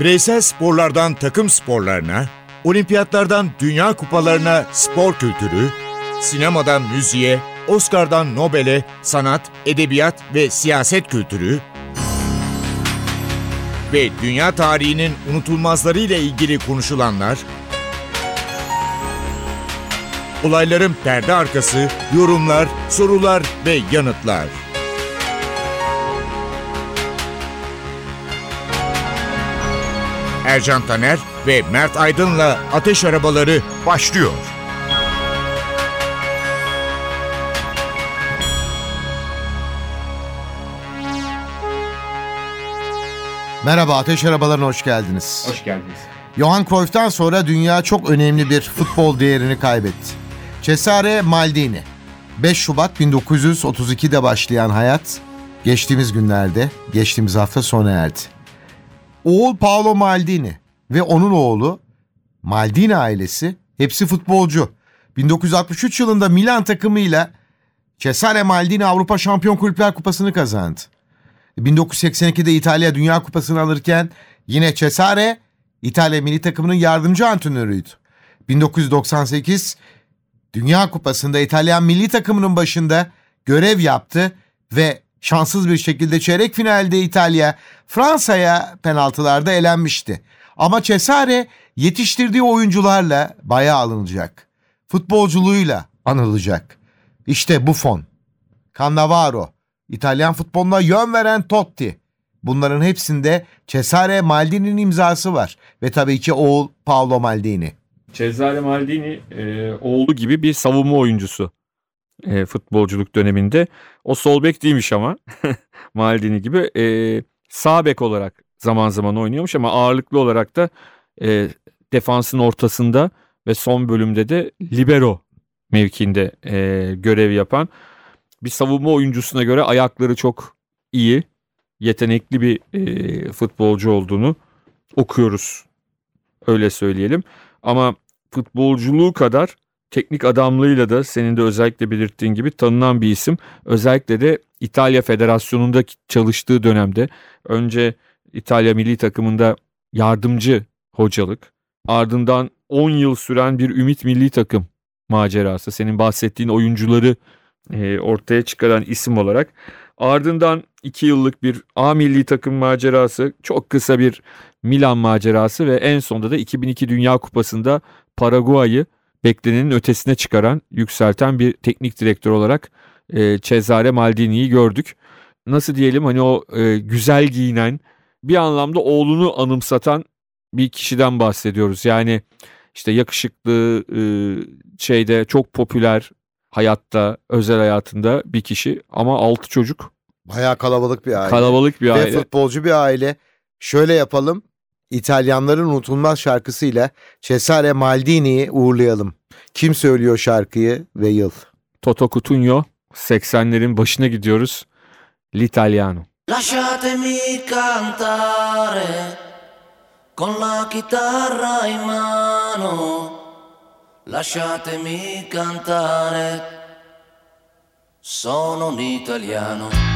Bireysel sporlardan takım sporlarına, olimpiyatlardan dünya kupalarına spor kültürü, sinemadan müziğe, Oscar'dan Nobel'e sanat, edebiyat ve siyaset kültürü ve dünya tarihinin unutulmazlarıyla ilgili konuşulanlar, olayların perde arkası, yorumlar, sorular ve yanıtlar. Ercan Taner ve Mert Aydın'la Ateş Arabaları başlıyor. Merhaba Ateş Arabalarına hoş geldiniz. Hoş geldiniz. Johan Cruyff'tan sonra dünya çok önemli bir futbol değerini kaybetti. Cesare Maldini. 5 Şubat 1932'de başlayan hayat geçtiğimiz günlerde, geçtiğimiz hafta sona erdi. Oğul Paolo Maldini ve onun oğlu Maldini ailesi hepsi futbolcu. 1963 yılında Milan takımıyla Cesare Maldini Avrupa Şampiyon Kulüpler Kupası'nı kazandı. 1982'de İtalya Dünya Kupası'nı alırken yine Cesare İtalya milli takımının yardımcı antrenörüydü. 1998 Dünya Kupası'nda İtalyan milli takımının başında görev yaptı ve şanssız bir şekilde çeyrek finalde İtalya Fransa'ya penaltılarda elenmişti. Ama Cesare yetiştirdiği oyuncularla bayağı alınacak. Futbolculuğuyla anılacak. İşte Buffon, Cannavaro, İtalyan futboluna yön veren Totti. Bunların hepsinde Cesare Maldini'nin imzası var. Ve tabii ki oğul Paolo Maldini. Cesare Maldini e, oğlu gibi bir savunma oyuncusu e, futbolculuk döneminde. O sol bek değilmiş ama Maldini gibi e, sağ bek olarak zaman zaman oynuyormuş ama ağırlıklı olarak da e, defansın ortasında ve son bölümde de libero mevkiinde e, görev yapan bir savunma oyuncusuna göre ayakları çok iyi, yetenekli bir e, futbolcu olduğunu okuyoruz. Öyle söyleyelim. Ama futbolculuğu kadar teknik adamlığıyla da senin de özellikle belirttiğin gibi tanınan bir isim. Özellikle de İtalya Federasyonu'nda çalıştığı dönemde önce İtalya milli takımında yardımcı hocalık, ardından 10 yıl süren bir Ümit milli takım macerası. Senin bahsettiğin oyuncuları e, ortaya çıkaran isim olarak. Ardından 2 yıllık bir A milli takım macerası, çok kısa bir Milan macerası ve en sonunda da 2002 Dünya Kupası'nda Paraguay'ı beklenenin ötesine çıkaran, yükselten bir teknik direktör olarak e, Cesare Maldini'yi gördük. Nasıl diyelim hani o e, güzel giyinen, bir anlamda oğlunu anımsatan bir kişiden bahsediyoruz. Yani işte yakışıklı, e, şeyde çok popüler, hayatta, özel hayatında bir kişi ama altı çocuk. Bayağı kalabalık bir aile. Kalabalık bir aile. Ve futbolcu bir aile. Şöyle yapalım. İtalyanların unutulmaz şarkısıyla Cesare Maldini'yi uğurlayalım. Kim söylüyor şarkıyı ve yıl? Toto Cutugno 80'lerin başına gidiyoruz. L'Italiano. Lasciatemi cantare con la chitarra in mano. Lasciatemi cantare. Sono un italiano.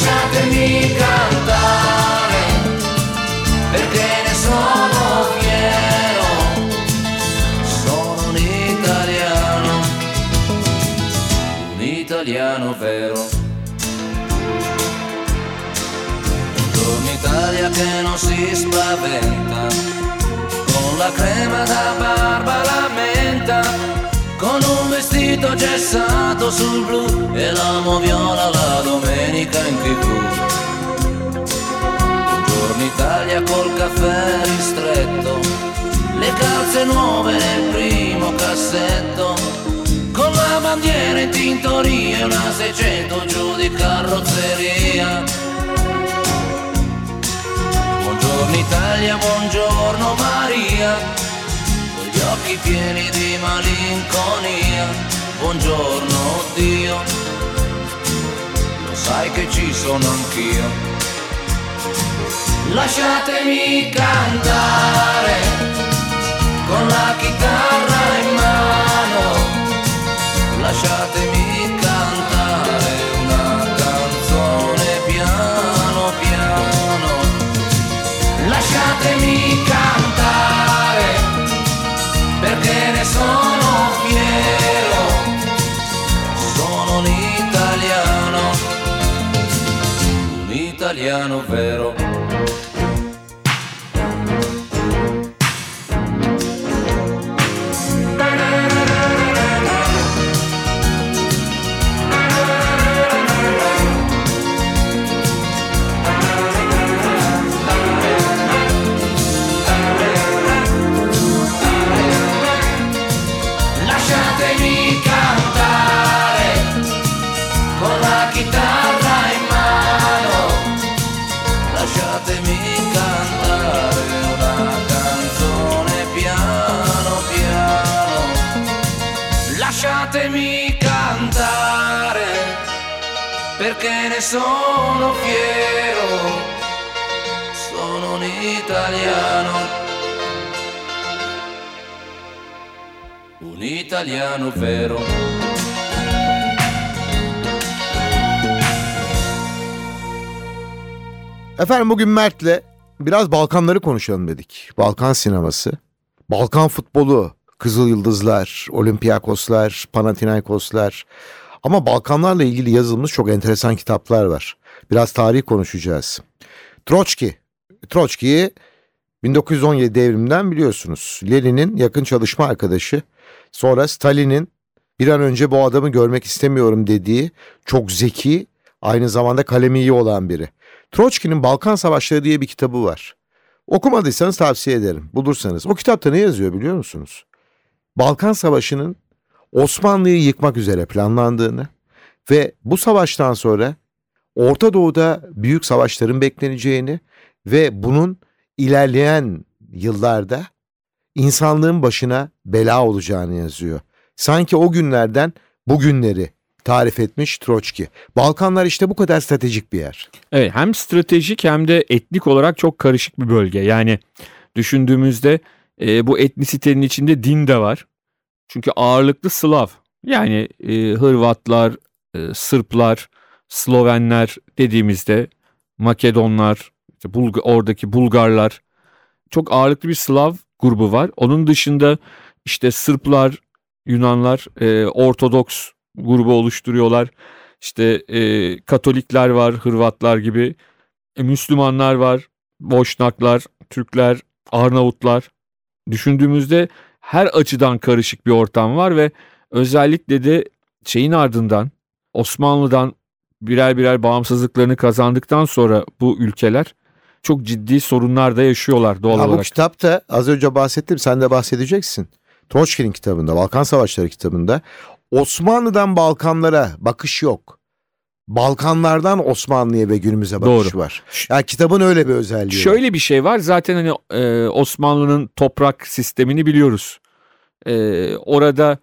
Lasciatemi cantare perché ne sono fiero, sono un italiano, un italiano vero. un'Italia che non si spaventa, con la crema da barba la un vestito gessato sul blu e l'amo viola la domenica in tv. Buongiorno Italia col caffè ristretto, le calze nuove nel primo cassetto, con la bandiera in tintoria e una 600 giù di carrozzeria. Buongiorno Italia, buongiorno Maria, con gli occhi pieni di malinconia. Buongiorno Dio, lo sai che ci sono anch'io. Lasciatemi cantare con la chitarra in mano, lasciatemi italiano vero. Efendim bugün Mert'le biraz Balkanları konuşalım dedik. Balkan sineması, Balkan futbolu, Kızıl Yıldızlar, Olympiakoslar, Panathinaikoslar. Ama Balkanlarla ilgili yazılmış çok enteresan kitaplar var. Biraz tarih konuşacağız. Troçki, Troçki'yi 1917 devriminden biliyorsunuz. Lenin'in yakın çalışma arkadaşı. Sonra Stalin'in bir an önce bu adamı görmek istemiyorum dediği çok zeki, aynı zamanda kalemi iyi olan biri. Troçki'nin Balkan Savaşları diye bir kitabı var. Okumadıysanız tavsiye ederim. Bulursanız. O kitapta ne yazıyor biliyor musunuz? Balkan Savaşı'nın Osmanlı'yı yıkmak üzere planlandığını ve bu savaştan sonra Orta Doğu'da büyük savaşların bekleneceğini ve bunun ilerleyen yıllarda insanlığın başına bela olacağını yazıyor. Sanki o günlerden bugünleri tarif etmiş Troçki. Balkanlar işte bu kadar stratejik bir yer. Evet hem stratejik hem de etnik olarak çok karışık bir bölge. Yani düşündüğümüzde e, bu etnisitenin içinde din de var. Çünkü ağırlıklı Slav. Yani e, Hırvatlar, e, Sırplar, Slovenler dediğimizde Makedonlar, işte Bulg- oradaki Bulgarlar çok ağırlıklı bir Slav grubu var. Onun dışında işte Sırplar, Yunanlar e, Ortodoks grubu oluşturuyorlar. İşte e, Katolikler var, Hırvatlar gibi. E, Müslümanlar var, Boşnaklar, Türkler, Arnavutlar. Düşündüğümüzde her açıdan karışık bir ortam var ve özellikle de şeyin ardından Osmanlı'dan birer birer bağımsızlıklarını kazandıktan sonra bu ülkeler çok ciddi sorunlar da yaşıyorlar doğal bu olarak. kitapta az önce bahsettim sen de bahsedeceksin. Troçki'nin kitabında, Balkan Savaşları kitabında Osmanlı'dan Balkanlara bakış yok. Balkanlardan Osmanlı'ya ve günümüze bakış Doğru. var. Yani kitabın öyle bir özelliği var. Şöyle bir şey var zaten hani e, Osmanlı'nın toprak sistemini biliyoruz. E, orada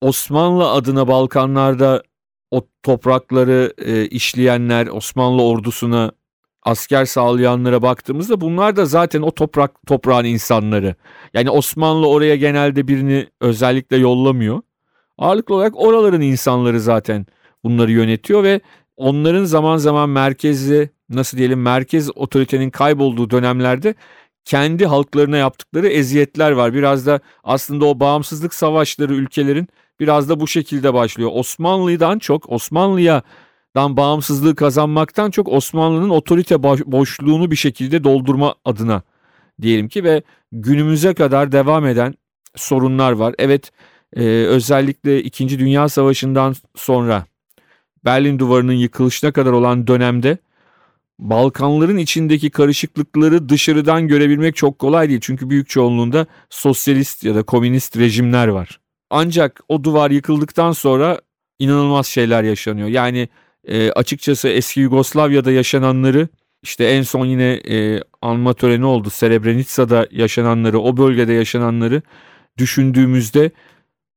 Osmanlı adına Balkanlarda o toprakları e, işleyenler, Osmanlı ordusuna asker sağlayanlara baktığımızda bunlar da zaten o toprak toprağın insanları. Yani Osmanlı oraya genelde birini özellikle yollamıyor. Ağırlıklı olarak oraların insanları zaten bunları yönetiyor ve onların zaman zaman merkezi nasıl diyelim merkez otoritenin kaybolduğu dönemlerde kendi halklarına yaptıkları eziyetler var. Biraz da aslında o bağımsızlık savaşları ülkelerin biraz da bu şekilde başlıyor. Osmanlı'dan çok Osmanlı'ya dan bağımsızlığı kazanmaktan çok Osmanlı'nın otorite boşluğunu bir şekilde doldurma adına diyelim ki ve günümüze kadar devam eden sorunlar var. Evet e, özellikle 2. Dünya Savaşı'ndan sonra Berlin Duvarı'nın yıkılışına kadar olan dönemde Balkanların içindeki karışıklıkları dışarıdan görebilmek çok kolay değil. Çünkü büyük çoğunluğunda sosyalist ya da komünist rejimler var. Ancak o duvar yıkıldıktan sonra inanılmaz şeyler yaşanıyor. Yani e, açıkçası eski Yugoslavya'da yaşananları işte en son yine e, anma töreni oldu. Srebrenica'da yaşananları, o bölgede yaşananları düşündüğümüzde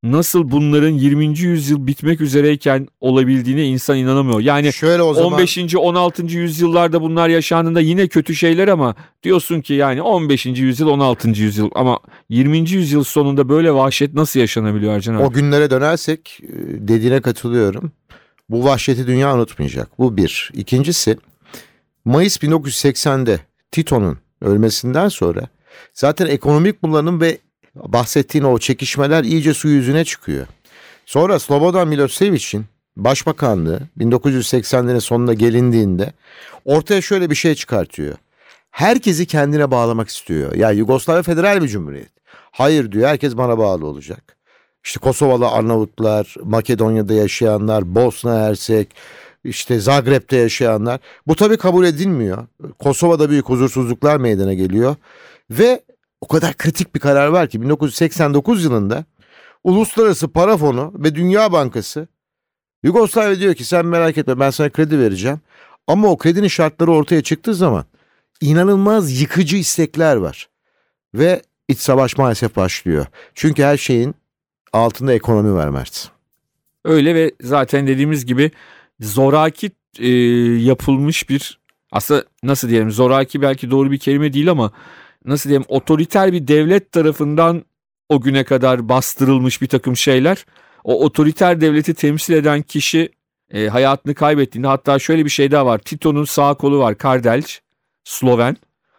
nasıl bunların 20. yüzyıl bitmek üzereyken olabildiğine insan inanamıyor. Yani Şöyle o zaman... 15. 16. yüzyıllarda bunlar yaşandığında yine kötü şeyler ama diyorsun ki yani 15. yüzyıl 16. yüzyıl ama 20. yüzyıl sonunda böyle vahşet nasıl yaşanabiliyor Ercan abi? O günlere dönersek e, dediğine katılıyorum. Bu vahşeti dünya unutmayacak. Bu bir. İkincisi Mayıs 1980'de Tito'nun ölmesinden sonra zaten ekonomik bulanım ve bahsettiğin o çekişmeler iyice su yüzüne çıkıyor. Sonra Slobodan Milosevic'in başbakanlığı 1980'lerin sonuna gelindiğinde ortaya şöyle bir şey çıkartıyor. Herkesi kendine bağlamak istiyor. Ya yani Yugoslavya federal bir cumhuriyet. Hayır diyor herkes bana bağlı olacak. İşte Kosovalı Arnavutlar, Makedonya'da yaşayanlar, Bosna Hersek, işte Zagreb'te yaşayanlar. Bu tabii kabul edilmiyor. Kosova'da büyük huzursuzluklar meydana geliyor. Ve o kadar kritik bir karar var ki 1989 yılında Uluslararası Para Fonu ve Dünya Bankası Yugoslavya diyor ki sen merak etme ben sana kredi vereceğim. Ama o kredinin şartları ortaya çıktığı zaman inanılmaz yıkıcı istekler var. Ve iç savaş maalesef başlıyor. Çünkü her şeyin altında ekonomi var Mert. Öyle ve zaten dediğimiz gibi zoraki e, yapılmış bir aslında nasıl diyelim zoraki belki doğru bir kelime değil ama nasıl diyeyim otoriter bir devlet tarafından o güne kadar bastırılmış bir takım şeyler. O otoriter devleti temsil eden kişi e, hayatını kaybettiğinde hatta şöyle bir şey daha var. Tito'nun sağ kolu var Kardelç, Sloven.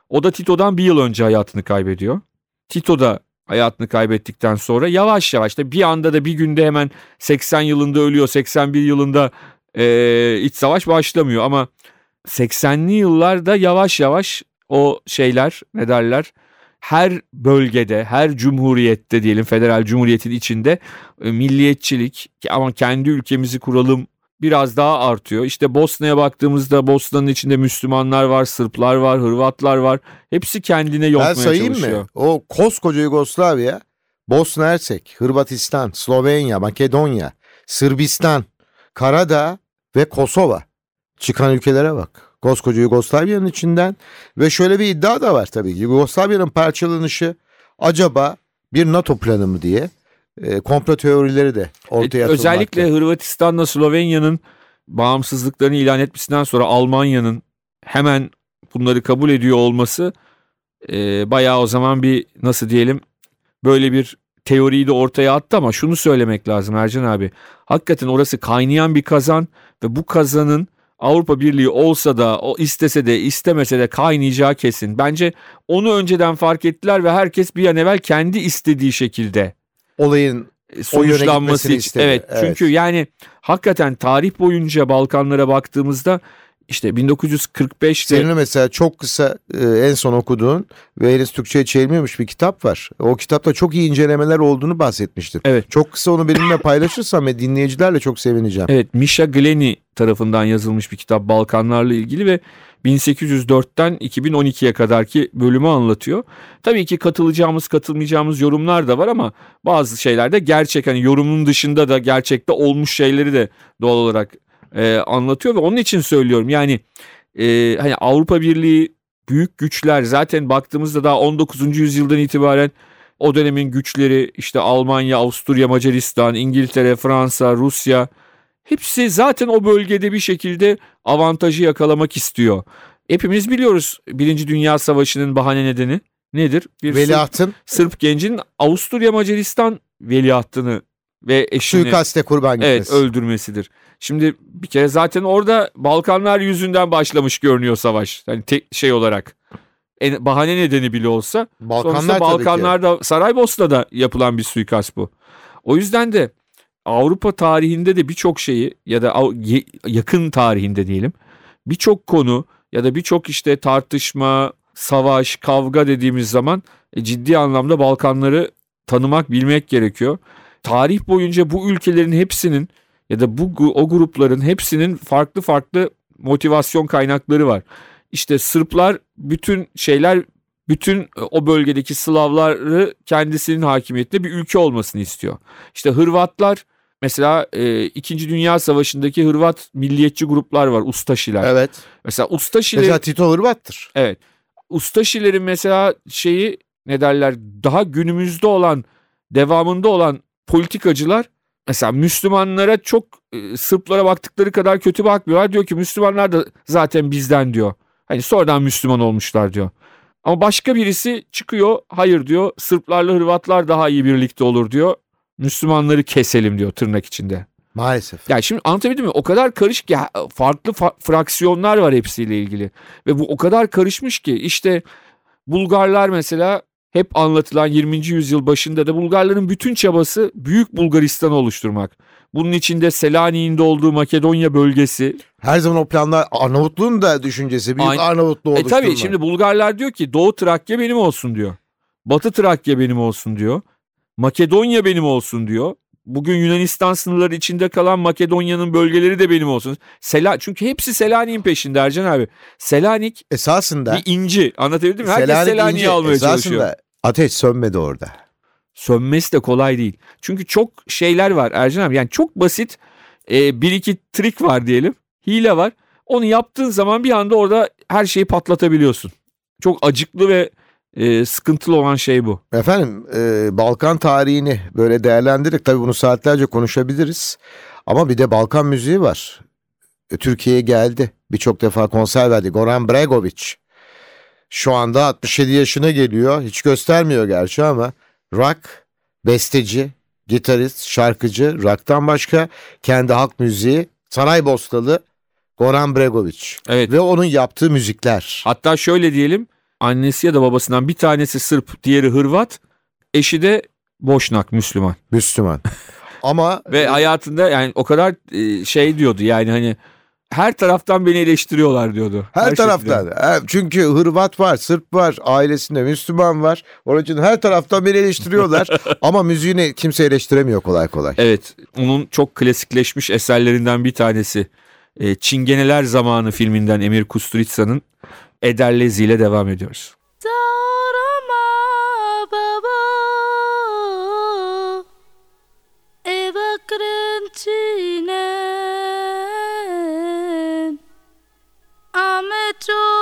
O da Tito'dan bir yıl önce hayatını kaybediyor. Tito da hayatını kaybettikten sonra yavaş yavaş da bir anda da bir günde hemen 80 yılında ölüyor, 81 yılında e, iç savaş başlamıyor ama 80'li yıllarda yavaş yavaş o şeyler ne derler her bölgede, her cumhuriyette diyelim federal cumhuriyetin içinde e, milliyetçilik ama kendi ülkemizi kuralım biraz daha artıyor. İşte Bosna'ya baktığımızda Bosna'nın içinde Müslümanlar var, Sırplar var, Hırvatlar var. Hepsi kendine yontmaya ben sayayım çalışıyor. mı? O koskoca Yugoslavya, Bosna Hersek, Hırvatistan, Slovenya, Makedonya, Sırbistan, Karadağ ve Kosova. Çıkan ülkelere bak koskoca Yugoslavya'nın içinden ve şöyle bir iddia da var tabii. Yugoslavya'nın parçalanışı acaba bir NATO planı mı diye e, komplo teorileri de ortaya e, Özellikle Hırvatistan'la Slovenya'nın bağımsızlıklarını ilan etmesinden sonra Almanya'nın hemen bunları kabul ediyor olması e, bayağı o zaman bir nasıl diyelim böyle bir teoriyi de ortaya attı ama şunu söylemek lazım Ercan abi. Hakikaten orası kaynayan bir kazan ve bu kazanın Avrupa Birliği olsa da o istese de istemese de kaynayacağı kesin. Bence onu önceden fark ettiler ve herkes bir an evvel kendi istediği şekilde olayın sonuçlanması için. Evet, evet çünkü yani hakikaten tarih boyunca Balkanlara baktığımızda işte 1945'te... Senin mesela çok kısa e, en son okuduğun ve henüz Türkçe'ye çevrilmemiş bir kitap var. O kitapta çok iyi incelemeler olduğunu bahsetmiştin. Evet. Çok kısa onu benimle paylaşırsam ve dinleyicilerle çok sevineceğim. Evet Misha Glenny tarafından yazılmış bir kitap Balkanlarla ilgili ve 1804'ten 2012'ye kadarki bölümü anlatıyor. Tabii ki katılacağımız katılmayacağımız yorumlar da var ama bazı şeylerde gerçek hani yorumun dışında da gerçekte olmuş şeyleri de doğal olarak e, anlatıyor ve onun için söylüyorum yani e, hani Avrupa Birliği büyük güçler zaten baktığımızda daha 19. yüzyıldan itibaren o dönemin güçleri işte Almanya, Avusturya, Macaristan, İngiltere, Fransa, Rusya hepsi zaten o bölgede bir şekilde avantajı yakalamak istiyor. Hepimiz biliyoruz Birinci Dünya Savaşı'nın bahane nedeni nedir? Bir Veliahtın. Sırp, Sırp gencin Avusturya Macaristan veliahtını ve eşini suikaste kurban gitmesi. Evet öldürmesidir. Şimdi bir kere zaten orada Balkanlar yüzünden başlamış görünüyor savaş. Hani tek şey olarak. En, bahane nedeni bile olsa. Balkanlar Balkanlarda Saraybosna'da yapılan bir suikast bu. O yüzden de Avrupa tarihinde de birçok şeyi ya da yakın tarihinde diyelim birçok konu ya da birçok işte tartışma, savaş, kavga dediğimiz zaman e, ciddi anlamda Balkanları tanımak, bilmek gerekiyor. Tarih boyunca bu ülkelerin hepsinin ya da bu o grupların hepsinin farklı farklı motivasyon kaynakları var. İşte Sırplar bütün şeyler bütün e, o bölgedeki Slavları kendisinin hakimiyetinde bir ülke olmasını istiyor. İşte Hırvatlar mesela e, İkinci Dünya Savaşı'ndaki Hırvat milliyetçi gruplar var Ustaşiler. Evet. Mesela Ustaşiler. Mesela Tito Hırvattır. Evet. Ustaşilerin mesela şeyi ne derler daha günümüzde olan devamında olan politikacılar mesela Müslümanlara çok e, Sırplara baktıkları kadar kötü bakmıyorlar. Diyor ki Müslümanlar da zaten bizden diyor. Hani sonradan Müslüman olmuşlar diyor. Ama başka birisi çıkıyor hayır diyor Sırplarla Hırvatlar daha iyi birlikte olur diyor. Müslümanları keselim diyor tırnak içinde. Maalesef. Yani şimdi anlatabildim mi? O kadar karışık ki farklı fa- fraksiyonlar var hepsiyle ilgili. Ve bu o kadar karışmış ki işte Bulgarlar mesela hep anlatılan 20. yüzyıl başında da Bulgarların bütün çabası Büyük Bulgaristan'ı oluşturmak. Bunun içinde Selanik'in de olduğu Makedonya bölgesi. Her zaman o planlar Arnavutluğun da düşüncesi. Büyük Aynen. Arnavutluğu oluşturmak. E tabii şimdi Bulgarlar diyor ki Doğu Trakya benim olsun diyor. Batı Trakya benim olsun diyor. Makedonya benim olsun diyor. Bugün Yunanistan sınırları içinde kalan Makedonya'nın bölgeleri de benim olsun. Sela çünkü hepsi Selanik'in peşinde Ercan abi. Selanik esasında bir inci. Anlatabildim mi? Herkes Selanik'i almaya esasında çalışıyor. Ateş sönmedi orada. Sönmesi de kolay değil. Çünkü çok şeyler var Ercan abi. Yani çok basit e, bir iki trik var diyelim. Hile var. Onu yaptığın zaman bir anda orada her şeyi patlatabiliyorsun. Çok acıklı ve e, sıkıntılı olan şey bu. Efendim e, Balkan tarihini böyle değerlendirerek tabii bunu saatlerce konuşabiliriz. Ama bir de Balkan müziği var. E, Türkiye'ye geldi. Birçok defa konser verdi. Goran Bregovic. Şu anda 67 yaşına geliyor. Hiç göstermiyor gerçi ama rock, besteci, gitarist, şarkıcı, rock'tan başka kendi halk müziği, Saraybosnalı Goran Bregovic. Evet. Ve onun yaptığı müzikler. Hatta şöyle diyelim annesi ya da babasından bir tanesi Sırp, diğeri Hırvat, eşi de Boşnak, Müslüman. Müslüman. Ama ve hayatında yani o kadar e, şey diyordu yani hani her taraftan beni eleştiriyorlar diyordu. Her, her taraftan. Şekilde. Çünkü Hırvat var, Sırp var, ailesinde Müslüman var. Onun için her taraftan beni eleştiriyorlar. Ama müziğini kimse eleştiremiyor kolay kolay. Evet. Onun çok klasikleşmiş eserlerinden bir tanesi. E, Çingeneler Zamanı filminden Emir Kusturica'nın Ederlezi ile devam ediyoruz. Eva Dural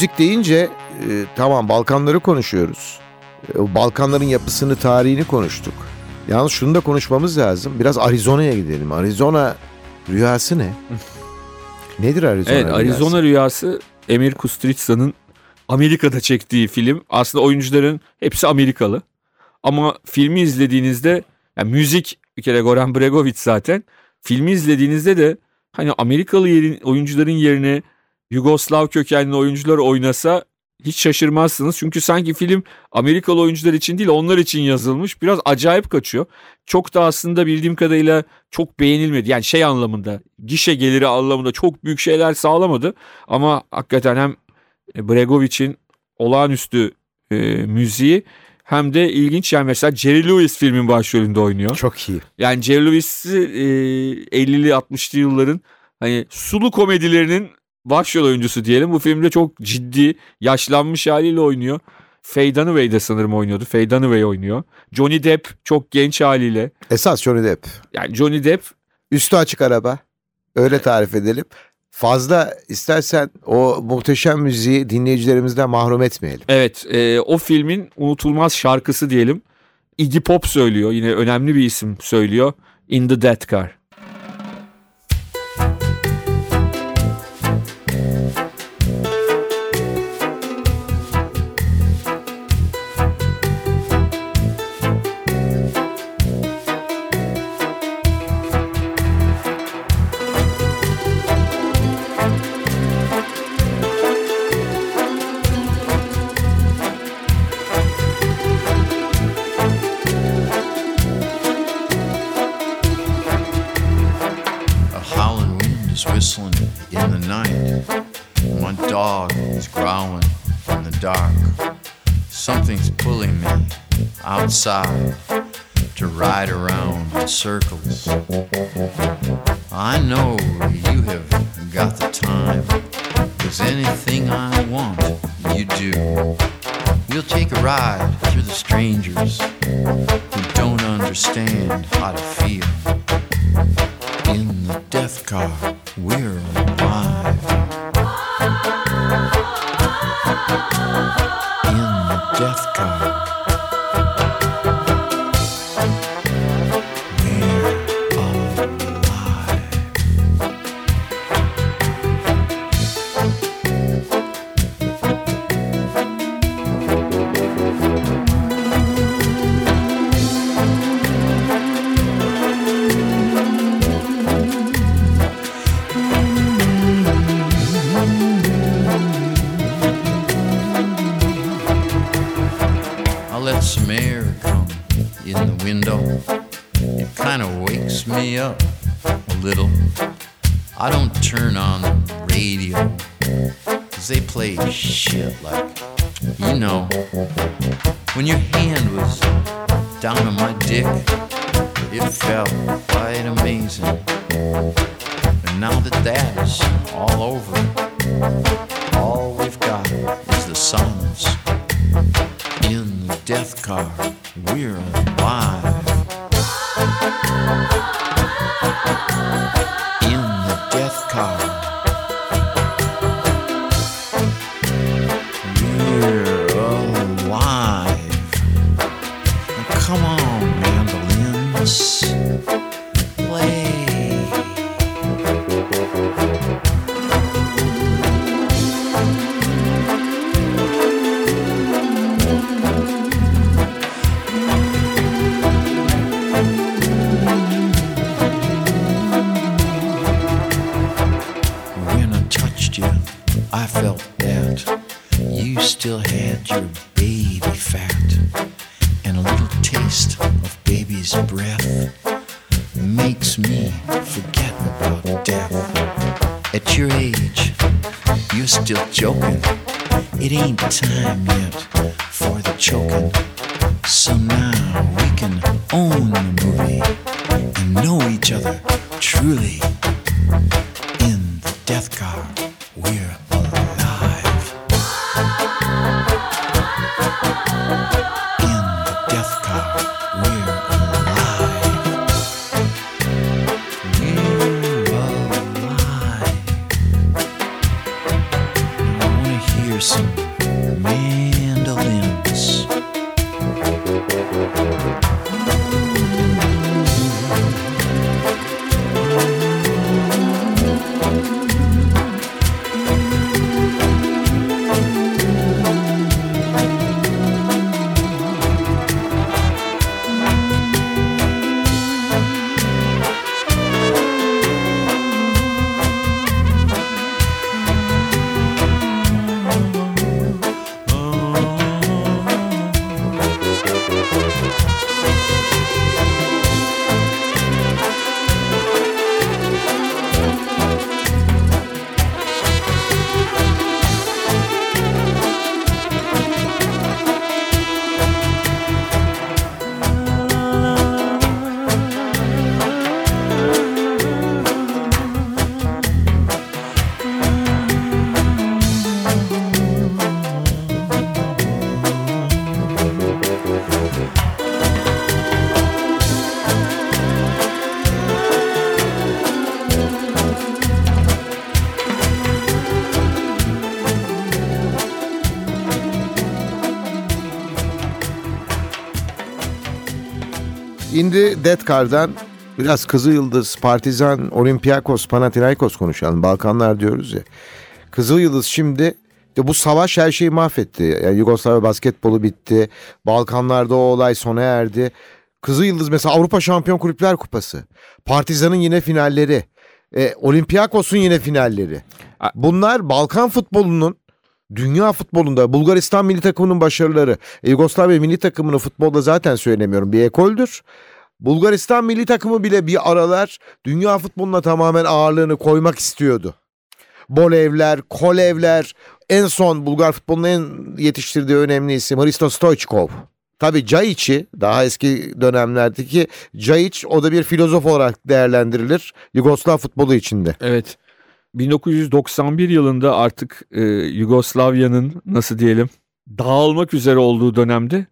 Müzik deyince e, tamam Balkanları konuşuyoruz. E, Balkanların yapısını, tarihini konuştuk. Yalnız şunu da konuşmamız lazım. Biraz Arizona'ya gidelim. Arizona rüyası ne? Nedir Arizona Evet rüyası? Arizona Rüyası Emir Kustrica'nın Amerika'da çektiği film. Aslında oyuncuların hepsi Amerikalı. Ama filmi izlediğinizde yani müzik bir kere Goran Bregovic zaten. Filmi izlediğinizde de hani Amerikalı yerin, oyuncuların yerine Yugoslav kökenli oyuncular oynasa hiç şaşırmazsınız. Çünkü sanki film Amerikalı oyuncular için değil onlar için yazılmış. Biraz acayip kaçıyor. Çok da aslında bildiğim kadarıyla çok beğenilmedi. Yani şey anlamında gişe geliri anlamında çok büyük şeyler sağlamadı. Ama hakikaten hem Bregovic'in olağanüstü e, müziği hem de ilginç yani mesela Jerry Lewis filmin başrolünde oynuyor. Çok iyi. Yani Jerry Lewis'i e, 50'li 60'lı yılların hani sulu komedilerinin başrol oyuncusu diyelim. Bu filmde çok ciddi yaşlanmış haliyle oynuyor. Faye Dunaway de sanırım oynuyordu. Faye Dunaway oynuyor. Johnny Depp çok genç haliyle. Esas Johnny Depp. Yani Johnny Depp Üstü açık araba. Öyle tarif edelim. Fazla istersen o muhteşem müziği dinleyicilerimizden mahrum etmeyelim. evet e, o filmin unutulmaz şarkısı diyelim. Iggy Pop söylüyor. Yine önemli bir isim söylüyor. In the Death Car. Something's pulling me outside to ride around in circles. I know you have got the time. Cause anything I want, you do. We'll take a ride through the strangers who don't understand how to feel. In the death car, we're alive. Death car, know, when your hand was down on my dick, it felt quite amazing. And now that that is all over, all we've got is the silence in the death car. We're alive. In the death car. For the choking. So now we can own the movie and know each other truly. In the death car, Şimdi Detkar'dan biraz Kızıl Yıldız, Partizan, Olympiakos, Panathinaikos konuşalım. Balkanlar diyoruz ya. Kızıl Yıldız şimdi de bu savaş her şeyi mahvetti. Yani Yugoslavya basketbolu bitti. Balkanlarda o olay sona erdi. Kızıl Yıldız mesela Avrupa Şampiyon Kulüpler Kupası. Partizan'ın yine finalleri. E, Olympiakos'un yine finalleri. Bunlar Balkan futbolunun dünya futbolunda Bulgaristan milli takımının başarıları. Yugoslavya milli takımını futbolda zaten söylemiyorum bir ekoldür. Bulgaristan milli takımı bile bir aralar dünya futboluna tamamen ağırlığını koymak istiyordu. Bolevler, Kolevler, en son Bulgar futbolunun en yetiştirdiği önemli isim Hristo Stoichkov. Tabii Caiç'i daha eski dönemlerdeki Caiç o da bir filozof olarak değerlendirilir Yugoslav futbolu içinde. Evet. 1991 yılında artık e, Yugoslavya'nın nasıl diyelim dağılmak üzere olduğu dönemde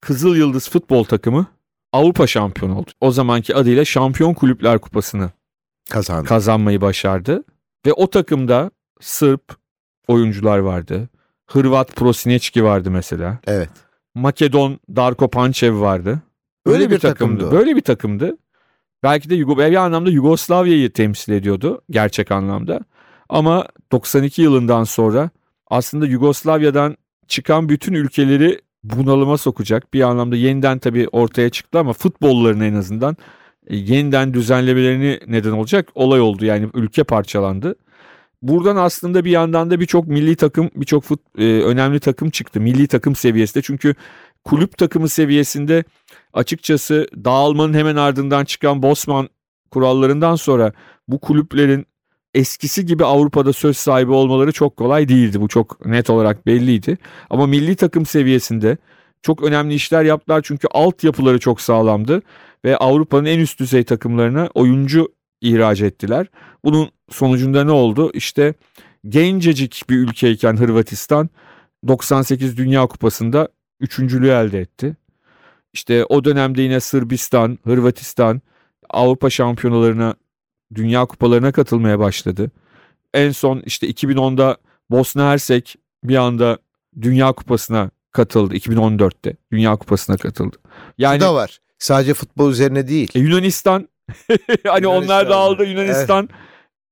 Kızıl Yıldız futbol takımı Avrupa şampiyonu oldu. O zamanki adıyla Şampiyon Kulüpler Kupası'nı Kazandı. kazanmayı başardı. Ve o takımda Sırp oyuncular vardı. Hırvat Prosinecki vardı mesela. evet. Makedon Darko Pančev vardı. Öyle bir takımdı o. Böyle bir takımdı. Belki de Yugo bir anlamda Yugoslavya'yı temsil ediyordu gerçek anlamda. Ama 92 yılından sonra aslında Yugoslavya'dan çıkan bütün ülkeleri bunalıma sokacak bir anlamda yeniden tabii ortaya çıktı ama futbollarını en azından e, yeniden düzenlemelerini neden olacak olay oldu. Yani ülke parçalandı. Buradan aslında bir yandan da birçok milli takım, birçok fut- e, önemli takım çıktı. Milli takım seviyesinde. Çünkü kulüp takımı seviyesinde açıkçası dağılmanın hemen ardından çıkan Bosman kurallarından sonra bu kulüplerin eskisi gibi Avrupa'da söz sahibi olmaları çok kolay değildi. Bu çok net olarak belliydi. Ama milli takım seviyesinde çok önemli işler yaptılar çünkü altyapıları çok sağlamdı ve Avrupa'nın en üst düzey takımlarına oyuncu ihraç ettiler. Bunun sonucunda ne oldu? İşte gencecik bir ülkeyken Hırvatistan 98 Dünya Kupası'nda üçüncülüğü elde etti. İşte o dönemde yine Sırbistan, Hırvatistan Avrupa şampiyonalarına, dünya kupalarına katılmaya başladı. En son işte 2010'da Bosna Hersek bir anda Dünya Kupası'na katıldı. 2014'te Dünya Kupası'na katıldı. Yani Bu da var. Sadece futbol üzerine değil. e, Yunanistan hani onlar Yunanistan. da aldı Yunanistan,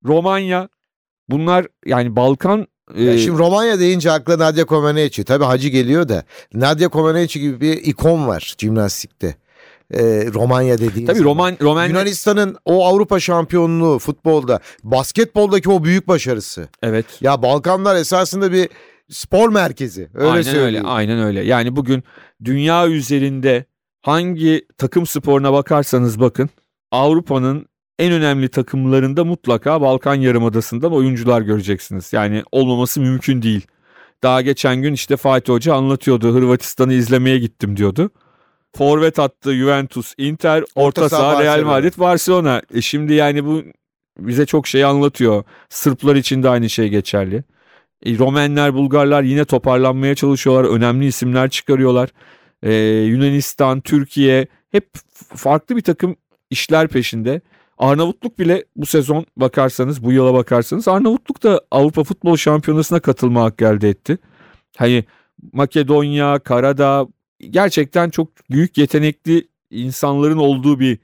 Romanya bunlar yani Balkan e, Ya şimdi Romanya deyince akla Nadia Comaneci. Tabii Hacı geliyor da. Nadia Comaneci gibi bir ikon var jimnastikte. Ee, Romanya dediğin tabii. Roman Roman Yunanistan'ın o Avrupa şampiyonluğu futbolda, basketboldaki o büyük başarısı. evet. Ya Balkanlar esasında bir spor merkezi. Öyle aynen söyleyeyim. öyle, aynen öyle. Yani bugün dünya üzerinde hangi takım sporuna bakarsanız bakın Avrupa'nın en önemli takımlarında mutlaka Balkan Yarımadası'ndan oyuncular göreceksiniz. Yani olmaması mümkün değil. Daha geçen gün işte Fatih Hoca anlatıyordu. Hırvatistan'ı izlemeye gittim diyordu. Forvet attı Juventus, Inter, orta, Orta saha Real. Madrid, Barcelona. E şimdi yani bu bize çok şey anlatıyor. Sırplar için de aynı şey geçerli. E, Romenler, Bulgarlar yine toparlanmaya çalışıyorlar. Önemli isimler çıkarıyorlar. E, Yunanistan, Türkiye hep farklı bir takım işler peşinde. Arnavutluk bile bu sezon bakarsanız, bu yıla bakarsanız Arnavutluk da Avrupa Futbol Şampiyonası'na katılma hakkı elde etti. Hani Makedonya, Karadağ gerçekten çok büyük yetenekli insanların olduğu bir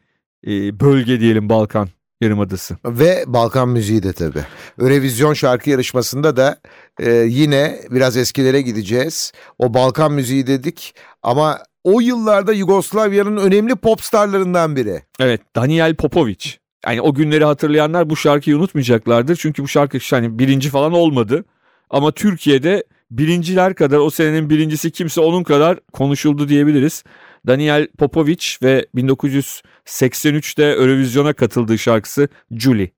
e, bölge diyelim Balkan Yarımadası. Ve Balkan müziği de tabii. Eurovision şarkı yarışmasında da e, yine biraz eskilere gideceğiz. O Balkan müziği dedik ama o yıllarda Yugoslavya'nın önemli pop starlarından biri. Evet Daniel Popovic. Yani o günleri hatırlayanlar bu şarkıyı unutmayacaklardır. Çünkü bu şarkı hani birinci falan olmadı. Ama Türkiye'de birinciler kadar o senenin birincisi kimse onun kadar konuşuldu diyebiliriz. Daniel Popovic ve 1983'te Eurovision'a katıldığı şarkısı Julie.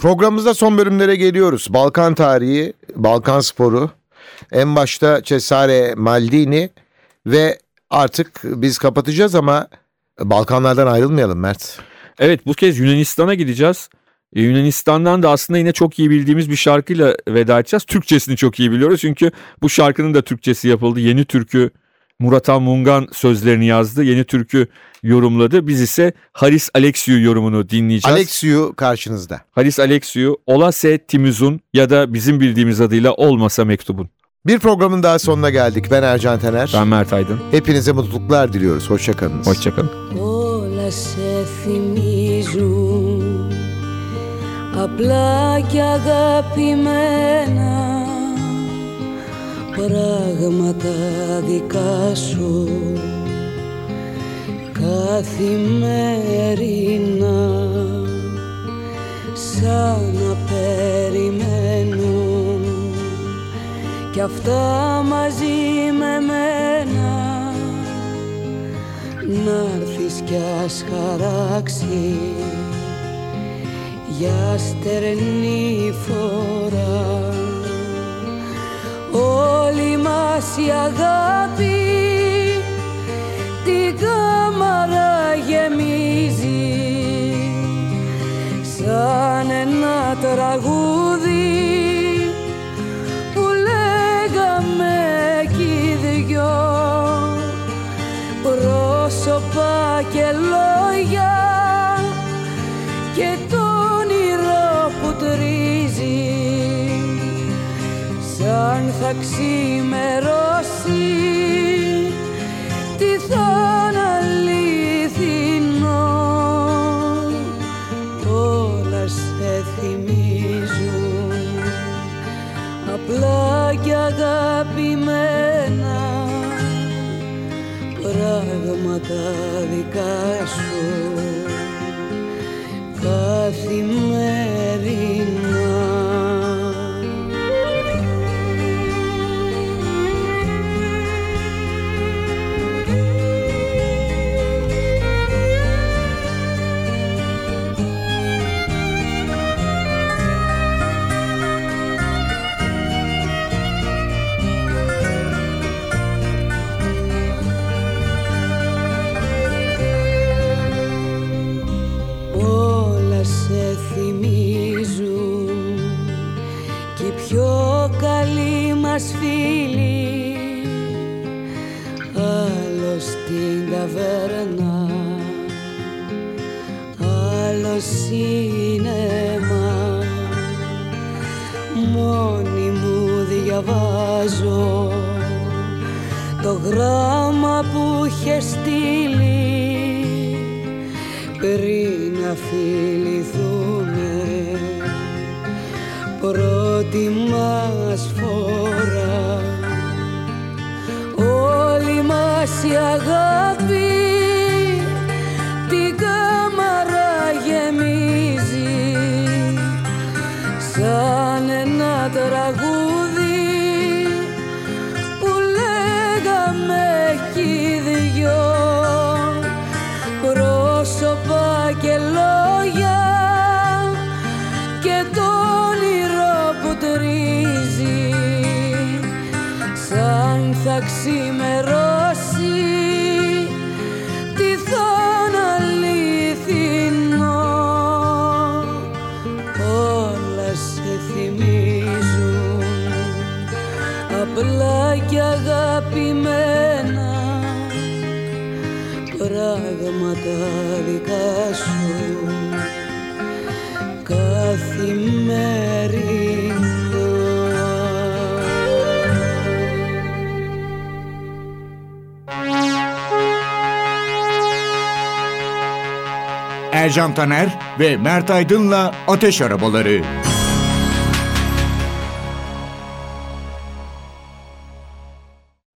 Programımızda son bölümlere geliyoruz. Balkan tarihi, Balkan sporu. En başta Cesare Maldini ve artık biz kapatacağız ama Balkanlardan ayrılmayalım Mert. Evet bu kez Yunanistan'a gideceğiz. Ee, Yunanistan'dan da aslında yine çok iyi bildiğimiz bir şarkıyla veda edeceğiz. Türkçesini çok iyi biliyoruz çünkü bu şarkının da Türkçesi yapıldı. Yeni türkü Muratan Mungan sözlerini yazdı. Yeni türkü yorumladı. Biz ise Haris Alexiou yorumunu dinleyeceğiz. Alexiou karşınızda. Haris Alexiou, Olase Timuzun ya da bizim bildiğimiz adıyla Olmasa Mektubun. Bir programın daha sonuna geldik. Ben Ercan Taner. Ben Mert Aydın. Hepinize mutluluklar diliyoruz. Hoşçakalınız. Hoşçakalın. Όλα σε θυμίζουν Απλά και αγαπημένα Πράγματα δικά σου. Καθημερινά Σαν να περιμένουν Κι αυτά μαζί με μένα Να'ρθεις κι ας χαράξεις. Για στερνή φορά όλη μας η αγάπη την κάμαρα γεμίζει. Σαν ένα τραγούδι που λέγαμε κι οι δυο. Πρόσωπα και λόγια θα ξημερώσει τι θα είναι αληθινό. Όλα σε θυμίζουν απλά και αγαπημένα πράγματα δικά σου. Καθημερινά άλλο σίνεμα μόνη μου διαβάζω το γράμμα που είχε στείλει. Πριν να φιληθούμε πρώτη μας φορά. Όλη μας η αγάπη πράγματα δικά σου καθημερινά Ercan Taner ve Mert Aydın'la Ateş Arabaları.